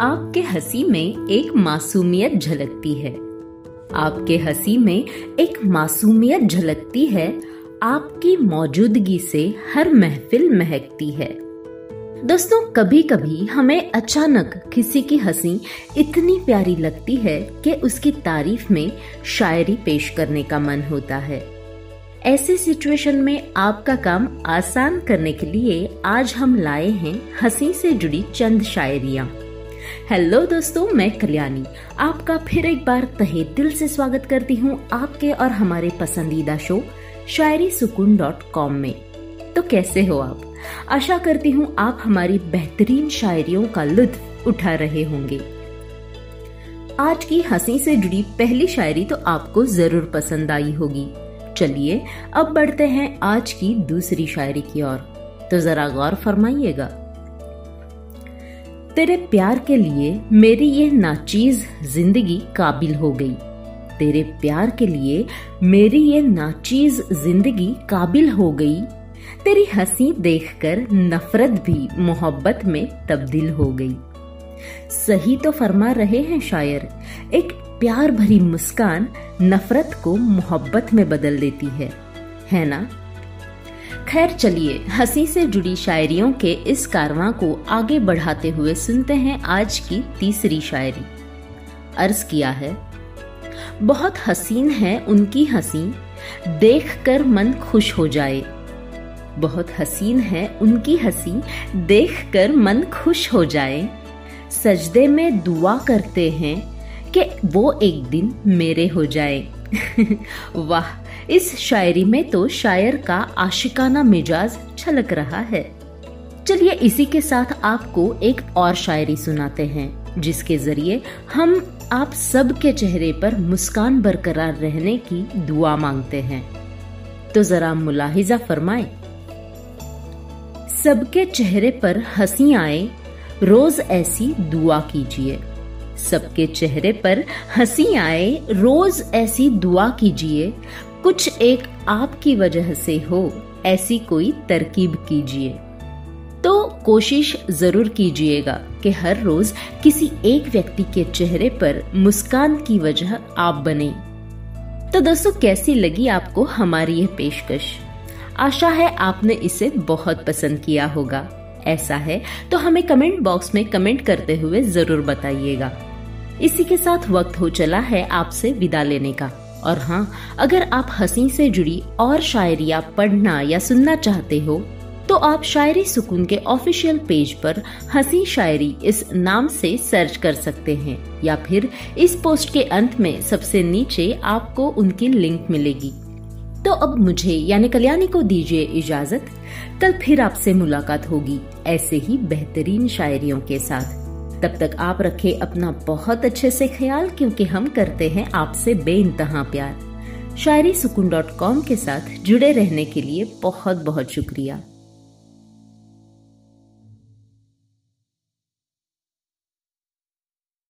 आपके हँसी में एक मासूमियत झलकती है। आपके हँसी में एक मासूमियत झलकती है। आपकी मौजूदगी से हर महफिल महकती है। दोस्तों कभी कभी हमें अचानक किसी की हँसी इतनी प्यारी लगती है कि उसकी तारीफ़ में शायरी पेश करने का मन होता है। ऐसी सिचुएशन में आपका काम आसान करने के लिए आज हम लाए हैं हँसी से जुड़ी चंद शायरिया। हेलो दोस्तों, मैं कल्याणी। आपका फिर एक बार तहे दिल से स्वागत करती हूँ आपके और हमारे पसंदीदा शो, शायरी सुकून डॉट कॉम में। तो कैसे हो आप? आशा करती हूँ आप हमारी बेहतरीन शायरियों का लुत्फ उठा रहे होंगे। आज की हँसी से जुड़ी पहली शायरी तो आपको ज़रूर पसंद आई होगी। चलिए, अब बढ़ते हैं आज की दूसरी शायरी की ओर। तो जरा गौर फरमाइएगा। तेरे प्यार के लिए मेरी ये नाचीज ज़िंदगी काबिल हो गई। तेरे प्यार के लिए मेरी ये नाचीज ज़िंदगी काबिल हो गई। तेरी हँसी देखकर नफरत भी मोहब्बत में तब्दील हो गई। सही तो फरमा रहे हैं शायर, एक प्यार भरी मुस्कान नफरत को मोहब्बत में बदल देती है। है ना? खैर चलिए, हँसी से जुड़ी शायरियों के इस कारवां को आगे बढ़ाते हुए सुनते हैं आज की तीसरी शायरी। अर्ज़ किया है, बहुत हसीन है उनकी हँसी, देखकर मन खुश हो जाए। बहुत हसीन है उनकी हँसी, देखकर मन खुश हो जाए। सजदे में दुआ करते हैं कि वो एक दिन मेरे हो जाए। वाह इस शायरी में तो शायर का आशिकाना मिजाज छलक रहा है। चलिए इसी के साथ आपको एक और शायरी सुनाते हैं, जिसके ज़रिए हम आप सबके चेहरे पर मुस्कान बरकरार रहने की दुआ मांगते हैं। तो जरा मुलाहिजा फरमाए। सबके चेहरे पर हँसी आए, रोज ऐसी दुआ कीजिए। सबके चेहरे पर हँसी आए, रोज ऐसी दुआ कीजिए। कुछ एक आपकी वजह से हो, ऐसी कोई तरकीब कीजिए। तो कोशिश ज़रूर कीजिएगा कि हर रोज किसी एक व्यक्ति के चेहरे पर मुस्कान की वजह आप बने। तो दोस्तों कैसी लगी आपको हमारी यह पेशकश? आशा है आपने इसे बहुत पसंद किया होगा। ऐसा है तो हमें कमेंट बॉक्स में कमेंट करते हुए ज़रूर बताइएगा। इसी के साथ वक्त हो चला है आपसे विदा लेने का। और हाँ अगर आप हँसी से जुड़ी और शायरिया पढ़ना या सुनना चाहते हो तो आप शायरी सुकून के ऑफिशियल पेज पर हँसी शायरी इस नाम से सर्च कर सकते हैं, या फिर इस पोस्ट के अंत में सबसे नीचे आपको उनकी लिंक मिलेगी। तो अब मुझे, यानी कल्याणी को दीजिए इजाज़त। कल फिर आपसे मुलाकात होगी, ऐसे ही बेहतरीन शायरियों के साथ। तब तक आप रखें अपना बहुत अच्छे से ख्याल, क्योंकि हम करते हैं आपसे बेइंतहा प्यार। शायरी सुकून डॉट कॉम के साथ जुड़े रहने के लिए बहुत बहुत शुक्रिया।